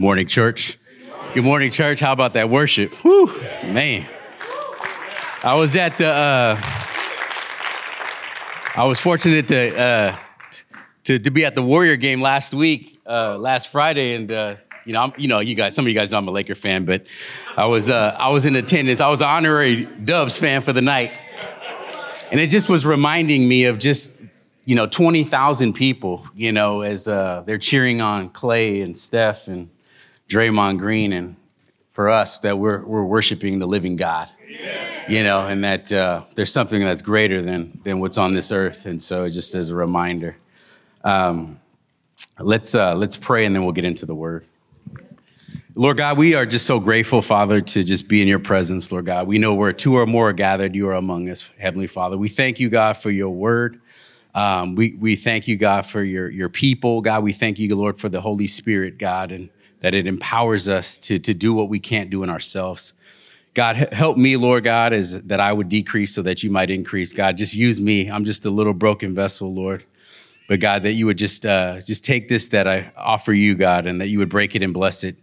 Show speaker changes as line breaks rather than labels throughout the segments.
Good morning, church. Good morning, church. How about that worship? Whew, man. I was at the. Uh, I was fortunate to, uh, to to be at the Warrior game last week, uh, last Friday, and uh, you know, I'm, you know, you guys. Some of you guys know I'm a Laker fan, but I was uh, I was in attendance. I was an honorary Dubs fan for the night, and it just was reminding me of just you know, 20,000 people, you know, as uh, they're cheering on Clay and Steph and Draymond Green, and for us, that we're, we're worshiping the living God, yeah. you know, and that uh, there's something that's greater than, than what's on this earth. And so, just as a reminder, um, let's, uh, let's pray and then we'll get into the word. Lord God, we are just so grateful, Father, to just be in your presence, Lord God. We know where two or more are gathered, you are among us, Heavenly Father. We thank you, God, for your word. Um, we, we thank you, God, for your, your people. God, we thank you, Lord, for the Holy Spirit, God, and that it empowers us to, to do what we can't do in ourselves. God, help me, Lord God, is that I would decrease so that you might increase. God, just use me. I'm just a little broken vessel, Lord. But God, that you would just uh, just take this that I offer you, God, and that you would break it and bless it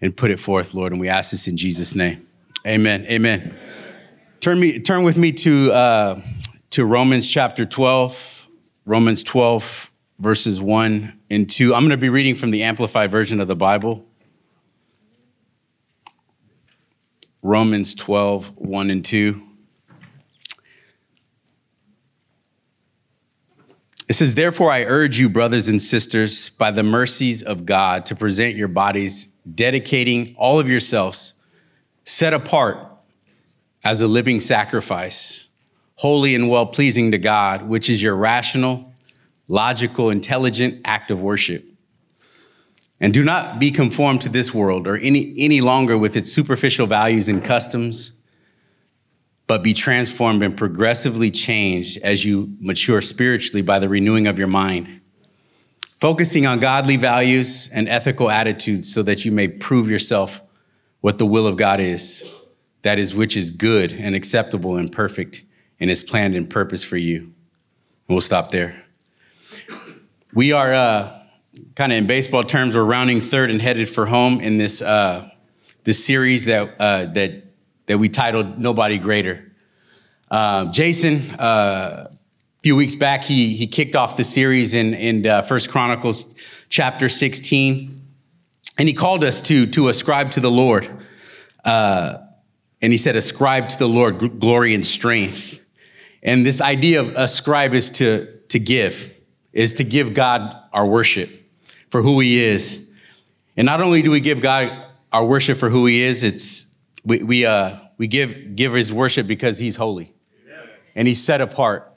and put it forth, Lord. And we ask this in Jesus' name. Amen. Amen. Turn me turn with me to uh, to Romans chapter 12, Romans 12, verses 1 and 2. I'm going to be reading from the Amplified Version of the Bible. Romans 12, 1 and 2. It says, Therefore, I urge you, brothers and sisters, by the mercies of God, to present your bodies, dedicating all of yourselves, set apart as a living sacrifice holy and well pleasing to God, which is your rational, logical, intelligent act of worship. And do not be conformed to this world or any, any longer with its superficial values and customs, but be transformed and progressively changed as you mature spiritually by the renewing of your mind, focusing on godly values and ethical attitudes so that you may prove yourself what the will of God is, that is, which is good and acceptable and perfect and is planned and purpose for you. We'll stop there. We are uh, kind of in baseball terms, we're rounding third and headed for home in this uh, this series that uh, that that we titled "Nobody Greater." Uh, Jason, uh, a few weeks back, he he kicked off the series in in uh, First Chronicles chapter sixteen, and he called us to to ascribe to the Lord. and he said, ascribe to the Lord glory and strength. And this idea of ascribe is to, to give, is to give God our worship for who he is. And not only do we give God our worship for who he is, it's we, we, uh, we give, give his worship because he's holy and he's set apart.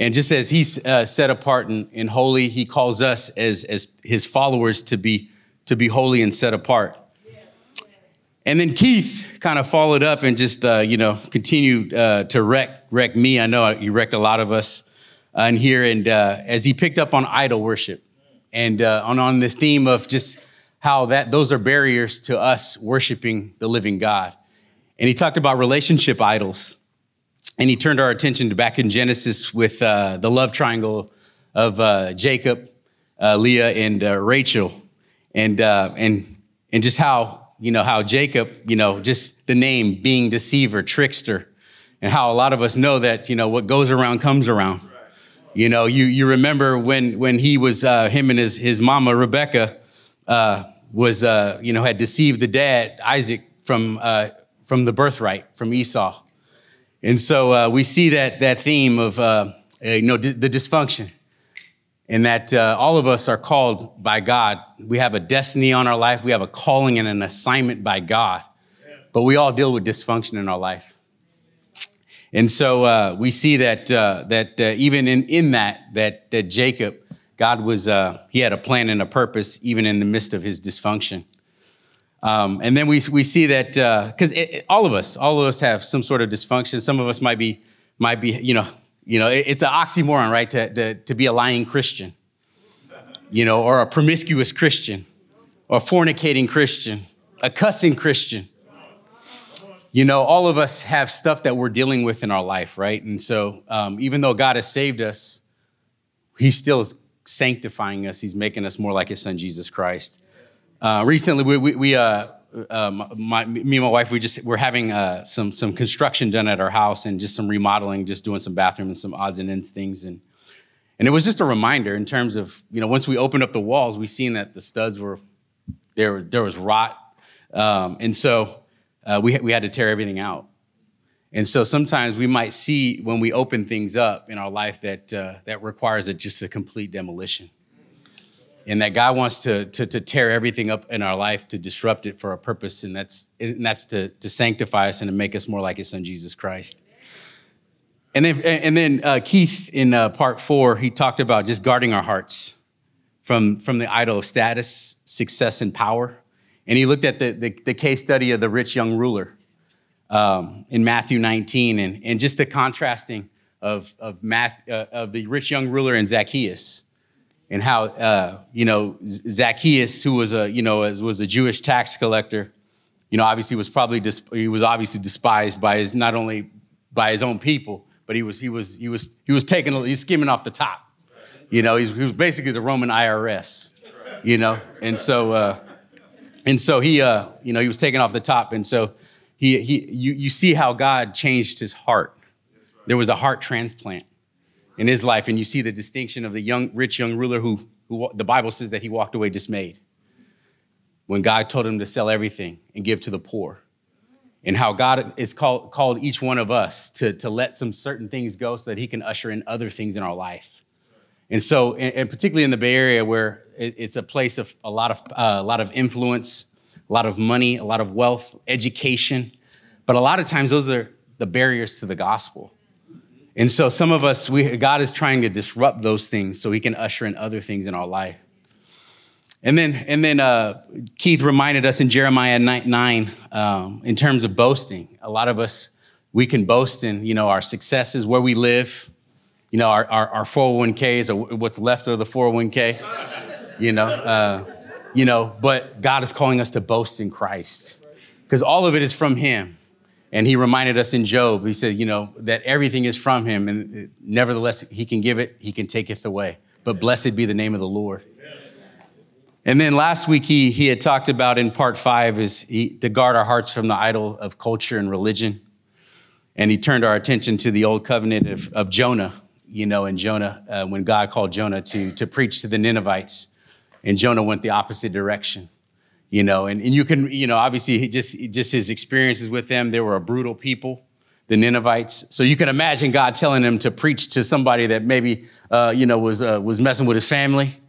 And just as he's uh, set apart and, and holy, he calls us as, as his followers to be, to be holy and set apart. And then Keith kind of followed up and just, uh, you know, continued uh, to wreck, wreck me. I know he wrecked a lot of us in here. And uh, as he picked up on idol worship and uh, on, on this theme of just how that those are barriers to us worshiping the living God. And he talked about relationship idols. And he turned our attention to back in Genesis with uh, the love triangle of Jacob, Leah, and Rachel. And, and, and just how you know, how Jacob, you know, just the name being deceiver, trickster, and how a lot of us know that, you know, what goes around comes around. You know, you, you remember when, when he was, uh, him and his, his mama, Rebecca, uh, was, uh, you know, had deceived the dad, Isaac, from, uh, from the birthright, from Esau. And so uh, we see that, that theme of, uh, you know, d- the dysfunction in that uh, all of us are called by God. We have a destiny on our life, we have a calling and an assignment by God, but we all deal with dysfunction in our life. And so uh, we see that uh, that uh, even in, in that, that that Jacob, God was uh, he had a plan and a purpose even in the midst of his dysfunction. Um, and then we we see that because uh, all of us all of us have some sort of dysfunction. Some of us might be might be you know you know, it's an oxymoron, right, to, to, to be a lying Christian, you know, or a promiscuous Christian, or a fornicating Christian, a cussing Christian. You know, all of us have stuff that we're dealing with in our life, right? And so, um, even though God has saved us, He still is sanctifying us. He's making us more like His Son, Jesus Christ. Uh, recently, we, we, we uh, um, my, me and my wife, we just we're having uh, some some construction done at our house and just some remodeling, just doing some bathroom and some odds and ends things, and and it was just a reminder in terms of you know once we opened up the walls, we seen that the studs were there. There was rot, um, and so uh, we we had to tear everything out. And so sometimes we might see when we open things up in our life that uh, that requires a, just a complete demolition and that God wants to, to, to, tear everything up in our life to disrupt it for a purpose, and that's, and that's to, to sanctify us and to make us more like His Son, Jesus Christ. And then, and then uh, Keith in uh, part four, he talked about just guarding our hearts from, from the idol of status, success, and power. And he looked at the, the, the case study of the rich young ruler um, in Matthew 19 and, and just the contrasting of, of, math, uh, of the rich young ruler and Zacchaeus and how uh, you know Zacchaeus, who was a you know was a Jewish tax collector, you know obviously was probably he was obviously despised by his not only by his own people, but he was he was he was he was taking he's skimming off the top. You know, he was basically the Roman IRS. You know, and so uh, and so he uh, you know he was taken off the top, and so he he you you see how God changed his heart. There was a heart transplant in his life, and you see the distinction of the young, rich young ruler who, who the Bible says that he walked away dismayed when God told him to sell everything and give to the poor. And how God is called, called each one of us to, to let some certain things go so that he can usher in other things in our life. And so, and, and particularly in the Bay Area, where it, it's a place of a lot of, uh, a lot of influence, a lot of money, a lot of wealth, education, but a lot of times those are the barriers to the gospel. And so some of us, we, God is trying to disrupt those things so he can usher in other things in our life. And then, and then uh, Keith reminded us in Jeremiah 9, 9 um, in terms of boasting. A lot of us, we can boast in, you know, our successes, where we live, you know, our, our, our 401ks or what's left of the 401k, you know, uh, you know, but God is calling us to boast in Christ because all of it is from him. And he reminded us in Job, he said, you know, that everything is from him, and nevertheless, he can give it, he can take it away. But blessed be the name of the Lord. And then last week, he, he had talked about in part five is he, to guard our hearts from the idol of culture and religion. And he turned our attention to the old covenant of, of Jonah, you know, in Jonah, uh, when God called Jonah to, to preach to the Ninevites. And Jonah went the opposite direction you know, and, and you can, you know, obviously he just, just his experiences with them, they were a brutal people, the Ninevites. So you can imagine God telling him to preach to somebody that maybe, uh, you know, was, uh, was messing with his family,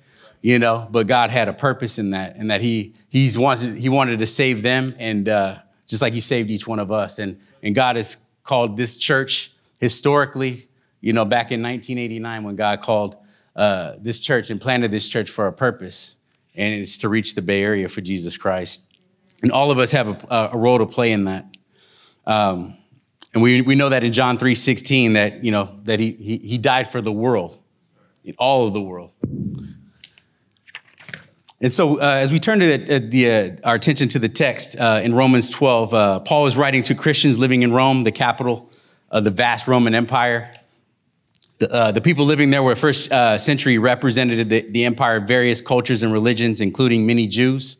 you know, but God had a purpose in that and that he, he's wanted, he wanted to save them and, uh, just like he saved each one of us. And, and God has called this church historically, you know, back in 1989 when God called uh, this church and planted this church for a purpose and it's to reach the Bay Area for Jesus Christ. And all of us have a, a role to play in that. Um, and we, we know that in John 3 16, that, you know, that he, he, he died for the world, all of the world. And so, uh, as we turn to the, uh, the uh, our attention to the text uh, in Romans 12, uh, Paul is writing to Christians living in Rome, the capital of the vast Roman Empire. The, uh, the people living there were first uh, century represented the, the empire of various cultures and religions, including many Jews.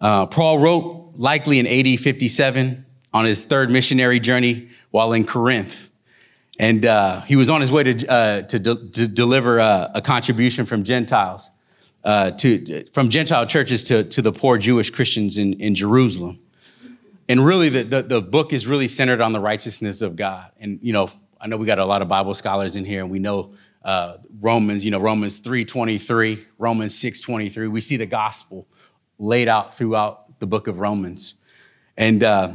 Uh, Paul wrote likely in AD 57 on his third missionary journey while in Corinth. And uh, he was on his way to, uh, to, de- to, deliver uh, a contribution from Gentiles, to, from Gentile churches to, to the poor Jewish Christians in, in Jerusalem. And really, the, the, the book is really centered on the righteousness of God. And, you know, I know we got a lot of Bible scholars in here, and we know uh, Romans, you know, Romans 3.23, Romans 6.23. We see the gospel laid out throughout the book of Romans. And uh,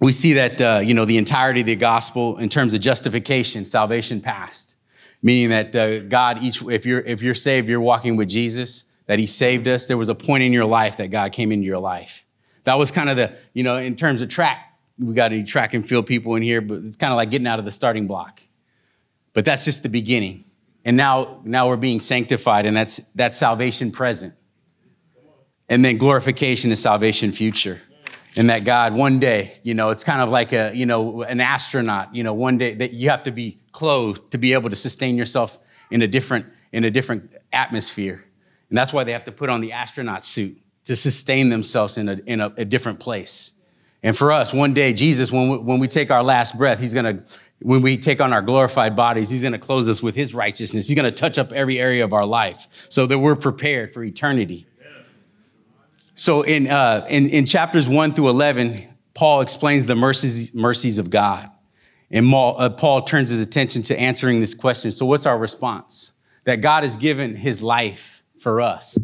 we see that, uh, you know, the entirety of the gospel in terms of justification, salvation past, meaning that uh, God, each, if you're, if you're saved, you're walking with Jesus, that he saved us. There was a point in your life that God came into your life. That was kind of the, you know, in terms of track we got any track and field people in here, but it's kind of like getting out of the starting block. But that's just the beginning. And now, now we're being sanctified, and that's that's salvation present. And then glorification is salvation future. And that God, one day, you know, it's kind of like a, you know, an astronaut, you know, one day that you have to be clothed to be able to sustain yourself in a different, in a different atmosphere. And that's why they have to put on the astronaut suit to sustain themselves in a, in a, a different place. And for us, one day, Jesus, when we, when we take our last breath, he's going to, when we take on our glorified bodies, he's going to close us with his righteousness. He's going to touch up every area of our life so that we're prepared for eternity. So in, uh, in, in chapters 1 through 11, Paul explains the mercies, mercies of God. And Paul, uh, Paul turns his attention to answering this question. So, what's our response? That God has given his life for us.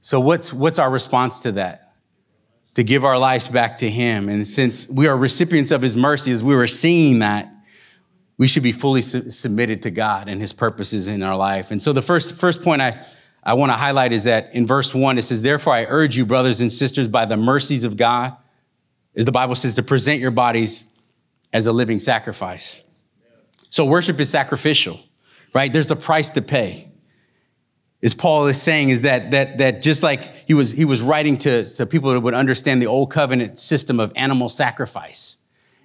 So, what's, what's our response to that? To give our lives back to him. And since we are recipients of his mercy, as we were seeing that, we should be fully su- submitted to God and his purposes in our life. And so, the first, first point I, I want to highlight is that in verse one, it says, Therefore, I urge you, brothers and sisters, by the mercies of God, as the Bible says, to present your bodies as a living sacrifice. So worship is sacrificial, right? There's a price to pay. As Paul is saying, is that that that just like he was he was writing to, to people that would understand the old covenant system of animal sacrifice,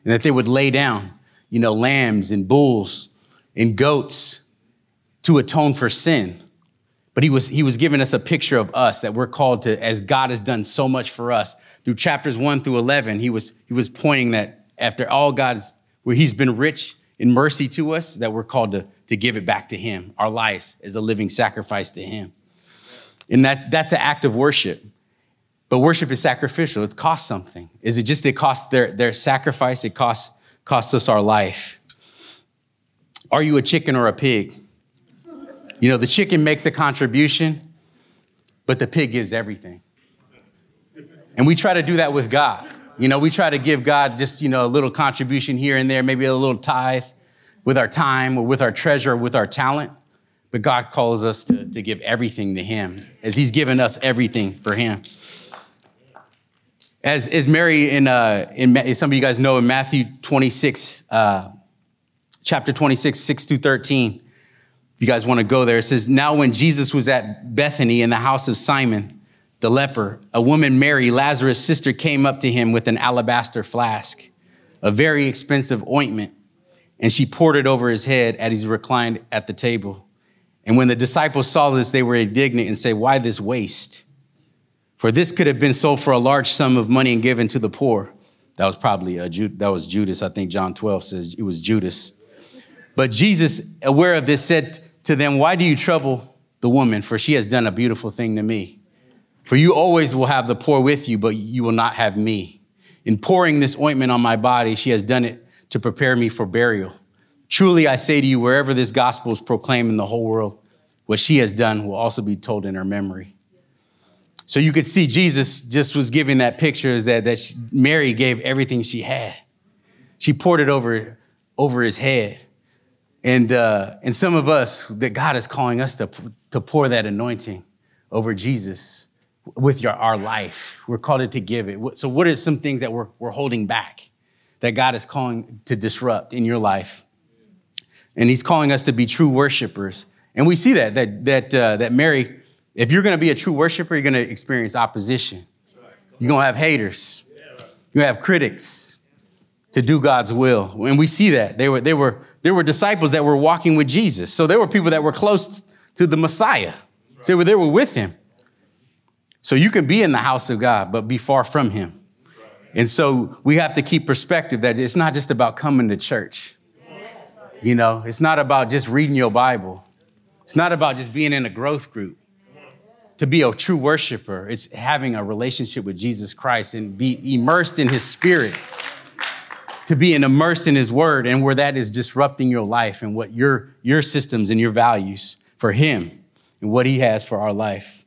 and that they would lay down, you know, lambs and bulls and goats to atone for sin. But he was, he was giving us a picture of us that we're called to, as God has done so much for us. Through chapters one through 11, he was, he was pointing that after all God's, where he's been rich in mercy to us, that we're called to, to give it back to him, our lives as a living sacrifice to him. And that's, that's an act of worship. But worship is sacrificial. It costs something. Is it just it costs their, their sacrifice? It costs, costs us our life. Are you a chicken or a pig? You know, the chicken makes a contribution, but the pig gives everything. And we try to do that with God. You know, we try to give God just, you know, a little contribution here and there, maybe a little tithe with our time or with our treasure or with our talent. But God calls us to, to give everything to Him as He's given us everything for Him. As, as Mary, in, uh, in some of you guys know, in Matthew 26, uh, chapter 26, 6 through 13, if you guys want to go there, it says, Now when Jesus was at Bethany in the house of Simon the leper, a woman, Mary, Lazarus' sister, came up to him with an alabaster flask, a very expensive ointment, and she poured it over his head as he reclined at the table. And when the disciples saw this, they were indignant and said, Why this waste? For this could have been sold for a large sum of money and given to the poor. That was probably a Ju- that was Judas. I think John 12 says it was Judas. But Jesus, aware of this, said to them, Why do you trouble the woman? For she has done a beautiful thing to me. For you always will have the poor with you, but you will not have me. In pouring this ointment on my body, she has done it to prepare me for burial. Truly, I say to you, wherever this gospel is proclaimed in the whole world, what she has done will also be told in her memory. So you could see Jesus just was giving that picture that, that she, Mary gave everything she had. She poured it over, over his head. And, uh, and some of us, that God is calling us to, to pour that anointing over Jesus with your, our life. We're called to give it. So, what are some things that we're, we're holding back that God is calling to disrupt in your life? And He's calling us to be true worshipers. And we see that, that, that, uh, that Mary, if you're going to be a true worshiper, you're going to experience opposition. You're going to have haters. You have critics to do God's will. And we see that. They were, they were, there were disciples that were walking with Jesus. So there were people that were close to the Messiah. So they were with him. So you can be in the house of God, but be far from him. And so we have to keep perspective that it's not just about coming to church. You know, it's not about just reading your Bible. It's not about just being in a growth group. To be a true worshiper, it's having a relationship with Jesus Christ and be immersed in his spirit to be immersed in his word and where that is disrupting your life and what your, your systems and your values for him and what he has for our life.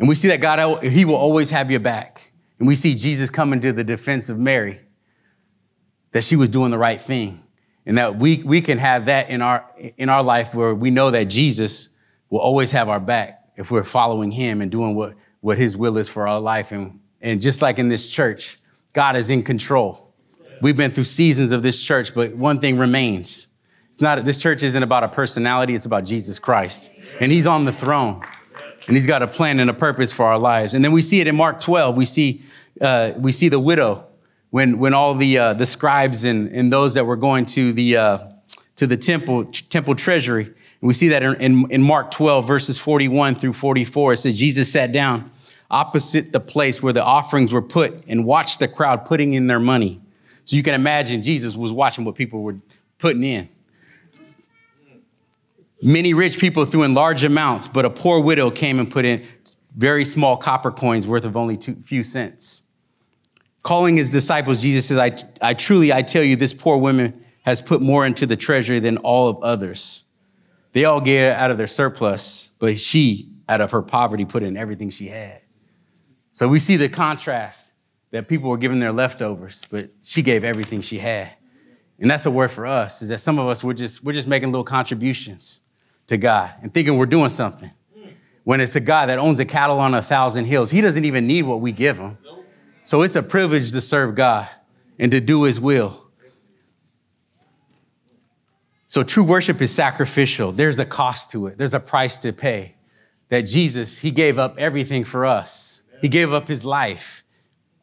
And we see that God, he will always have your back. And we see Jesus coming to the defense of Mary, that she was doing the right thing. And that we, we can have that in our, in our life where we know that Jesus will always have our back if we're following him and doing what, what his will is for our life. And, and just like in this church, God is in control. We've been through seasons of this church, but one thing remains. It's not, this church isn't about a personality, it's about Jesus Christ. And he's on the throne. And he's got a plan and a purpose for our lives. And then we see it in Mark 12. We see, uh, we see the widow when, when all the, uh, the scribes and, and those that were going to the, uh, to the temple, temple treasury. And we see that in, in, in Mark 12, verses 41 through 44. It says, Jesus sat down opposite the place where the offerings were put and watched the crowd putting in their money. So you can imagine Jesus was watching what people were putting in. Many rich people threw in large amounts, but a poor widow came and put in very small copper coins worth of only two few cents. Calling his disciples, Jesus says, I, I truly, I tell you, this poor woman has put more into the treasury than all of others. They all gave out of their surplus, but she, out of her poverty, put in everything she had. So we see the contrast that people were giving their leftovers, but she gave everything she had. And that's a word for us, is that some of us, we're just, we're just making little contributions to God and thinking we're doing something. When it's a God that owns a cattle on a thousand hills, he doesn't even need what we give him. So it's a privilege to serve God and to do his will. So true worship is sacrificial. There's a cost to it. There's a price to pay. That Jesus, he gave up everything for us. He gave up his life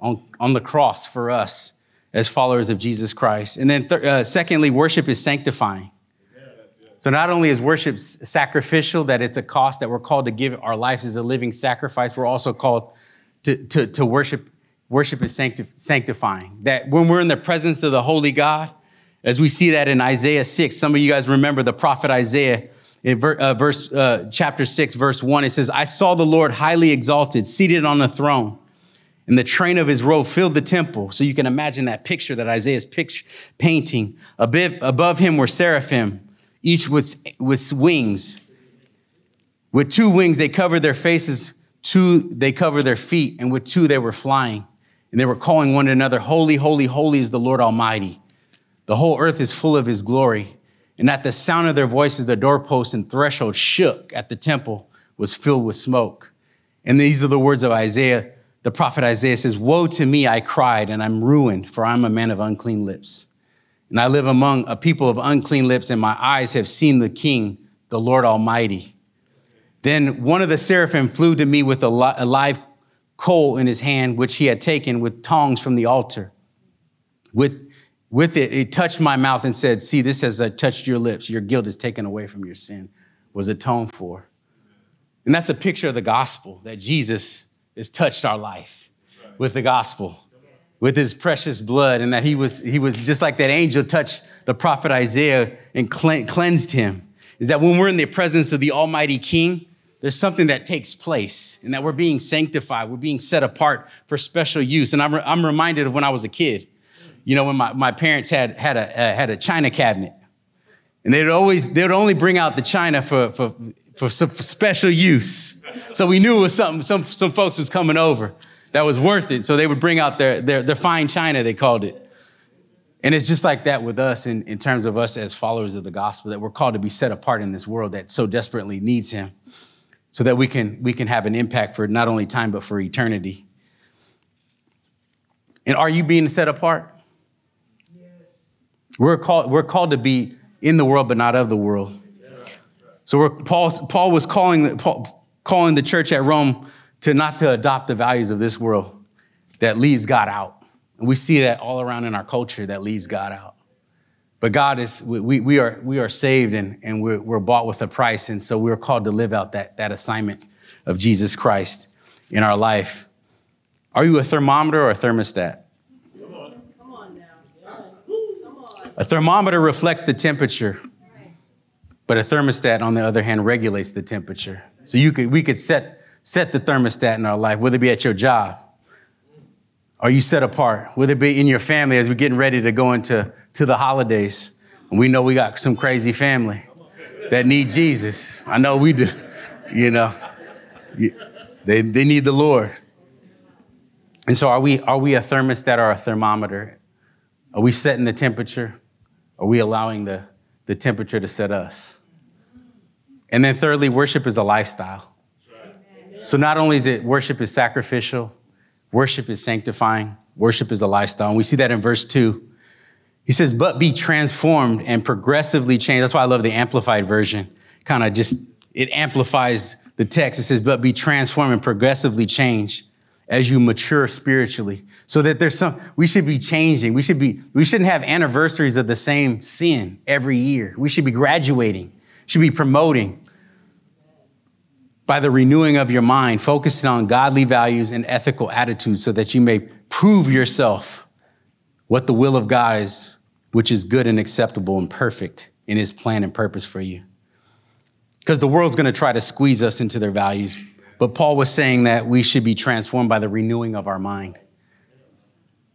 on, on the cross for us as followers of Jesus Christ. And then th- uh, secondly, worship is sanctifying. So not only is worship sacrificial, that it's a cost that we're called to give our lives as a living sacrifice, we're also called to, to, to worship. Worship is sanctif- sanctifying. That when we're in the presence of the holy God, as we see that in Isaiah 6, some of you guys remember the prophet Isaiah in uh, verse, uh, chapter 6, verse 1. It says, I saw the Lord highly exalted, seated on the throne, and the train of his robe filled the temple. So you can imagine that picture that Isaiah is picture, painting. Above him were seraphim each with, with wings. With two wings, they covered their faces, two, they covered their feet, and with two, they were flying. And they were calling one another, Holy, holy, holy is the Lord Almighty. The whole earth is full of his glory. And at the sound of their voices, the doorposts and threshold shook at the temple was filled with smoke. And these are the words of Isaiah. The prophet Isaiah says, Woe to me, I cried, and I'm ruined, for I'm a man of unclean lips. And I live among a people of unclean lips, and my eyes have seen the King, the Lord Almighty. Then one of the seraphim flew to me with a live coal in his hand, which he had taken with tongs from the altar. With, with it, it touched my mouth and said, See, this has uh, touched your lips. Your guilt is taken away from your sin, was atoned for. And that's a picture of the gospel that Jesus has touched our life with the gospel with his precious blood and that he was, he was just like that angel touched the prophet Isaiah and cleansed him. Is that when we're in the presence of the Almighty King, there's something that takes place and that we're being sanctified, we're being set apart for special use. And I'm, re- I'm reminded of when I was a kid, you know, when my, my parents had, had, a, uh, had a china cabinet. And they'd always, they would only bring out the china for, for, for, for special use. So we knew it was something, some, some folks was coming over that was worth it. So they would bring out their, their, their fine china, they called it. And it's just like that with us in, in terms of us as followers of the gospel, that we're called to be set apart in this world that so desperately needs him so that we can, we can have an impact for not only time, but for eternity. And are you being set apart? Yes. We're, called, we're called to be in the world, but not of the world. So Paul, Paul was calling, Paul, calling the church at Rome to not to adopt the values of this world that leaves God out. And we see that all around in our culture that leaves God out. But God is, we, we, are, we are saved and, and we're, we're bought with a price. And so we're called to live out that, that assignment of Jesus Christ in our life. Are you a thermometer or a thermostat? Come on. Come on now. Come on. A thermometer reflects the temperature, but a thermostat, on the other hand, regulates the temperature. So you could, we could set set the thermostat in our life, whether it be at your job. Are you set apart? Whether it be in your family as we're getting ready to go into to the holidays. And we know we got some crazy family that need Jesus. I know we do. You know, they, they need the Lord. And so are we, are we a thermostat or a thermometer? Are we setting the temperature? Are we allowing the, the temperature to set us? And then thirdly, worship is a lifestyle. So not only is it worship is sacrificial, worship is sanctifying, worship is a lifestyle. And we see that in verse two. He says, but be transformed and progressively changed. That's why I love the amplified version. Kind of just, it amplifies the text. It says, but be transformed and progressively changed as you mature spiritually. So that there's some, we should be changing. We should be, we shouldn't have anniversaries of the same sin every year. We should be graduating, should be promoting, by the renewing of your mind, focusing on godly values and ethical attitudes so that you may prove yourself what the will of God is, which is good and acceptable and perfect in his plan and purpose for you. Because the world's going to try to squeeze us into their values. But Paul was saying that we should be transformed by the renewing of our mind.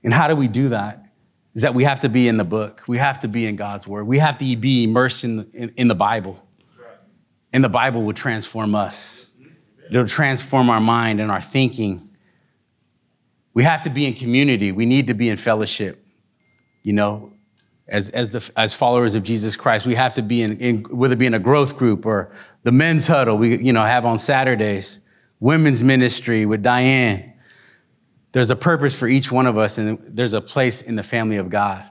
And how do we do that? Is that we have to be in the book. We have to be in God's word. We have to be immersed in, in, in the Bible. And the Bible will transform us. It'll transform our mind and our thinking. We have to be in community. We need to be in fellowship. You know, as, as, the, as followers of Jesus Christ, we have to be in, in, whether it be in a growth group or the men's huddle we you know, have on Saturdays, women's ministry with Diane. There's a purpose for each one of us, and there's a place in the family of God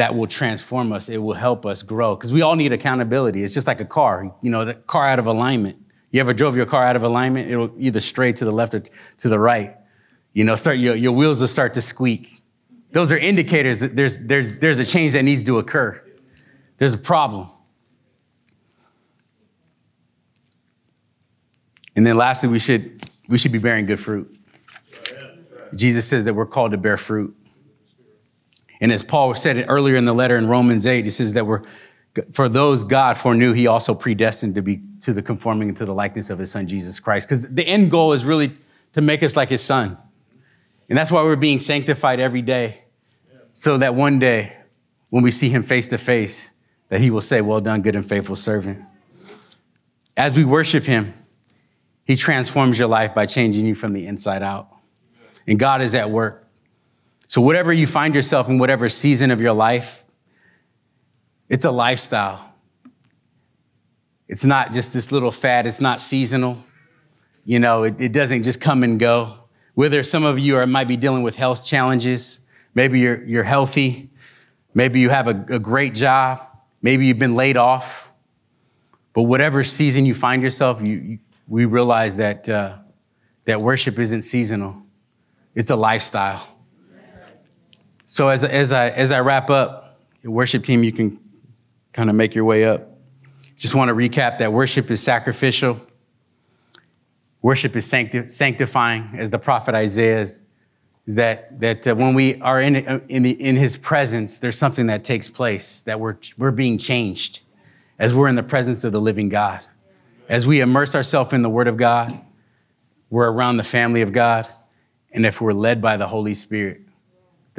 that will transform us. It will help us grow because we all need accountability. It's just like a car, you know, the car out of alignment. You ever drove your car out of alignment? It'll either stray to the left or to the right. You know, start your, your wheels will start to squeak. Those are indicators that there's, there's, there's a change that needs to occur. There's a problem. And then lastly, we should, we should be bearing good fruit. Jesus says that we're called to bear fruit. And as Paul said it earlier in the letter in Romans 8, he says that we're, for those God foreknew, he also predestined to be to the conforming to the likeness of his son, Jesus Christ. Because the end goal is really to make us like his son. And that's why we're being sanctified every day. So that one day, when we see him face to face, that he will say, Well done, good and faithful servant. As we worship him, he transforms your life by changing you from the inside out. And God is at work. So, whatever you find yourself in, whatever season of your life, it's a lifestyle. It's not just this little fad, it's not seasonal. You know, it, it doesn't just come and go. Whether some of you are, might be dealing with health challenges, maybe you're, you're healthy, maybe you have a, a great job, maybe you've been laid off. But whatever season you find yourself, you, you, we realize that, uh, that worship isn't seasonal, it's a lifestyle. So as, as, I, as I wrap up, worship team, you can kind of make your way up. Just want to recap that worship is sacrificial. Worship is sancti- sanctifying, as the prophet Isaiah is, is that, that uh, when we are in, in, the, in his presence, there's something that takes place, that we're, we're being changed as we're in the presence of the living God. As we immerse ourselves in the word of God, we're around the family of God. And if we're led by the Holy Spirit,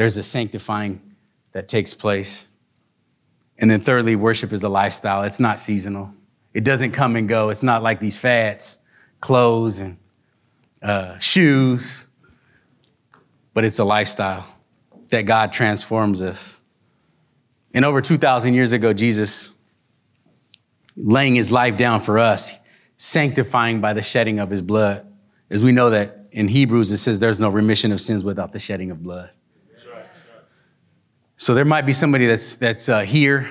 there's a sanctifying that takes place. And then, thirdly, worship is a lifestyle. It's not seasonal, it doesn't come and go. It's not like these fads, clothes and uh, shoes, but it's a lifestyle that God transforms us. And over 2,000 years ago, Jesus laying his life down for us, sanctifying by the shedding of his blood. As we know that in Hebrews, it says there's no remission of sins without the shedding of blood. So there might be somebody that's, that's uh, here,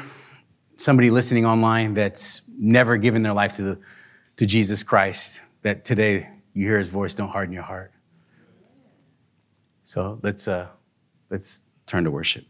somebody listening online that's never given their life to, the, to Jesus Christ, that today you hear his voice, don't harden your heart. So let's, uh, let's turn to worship.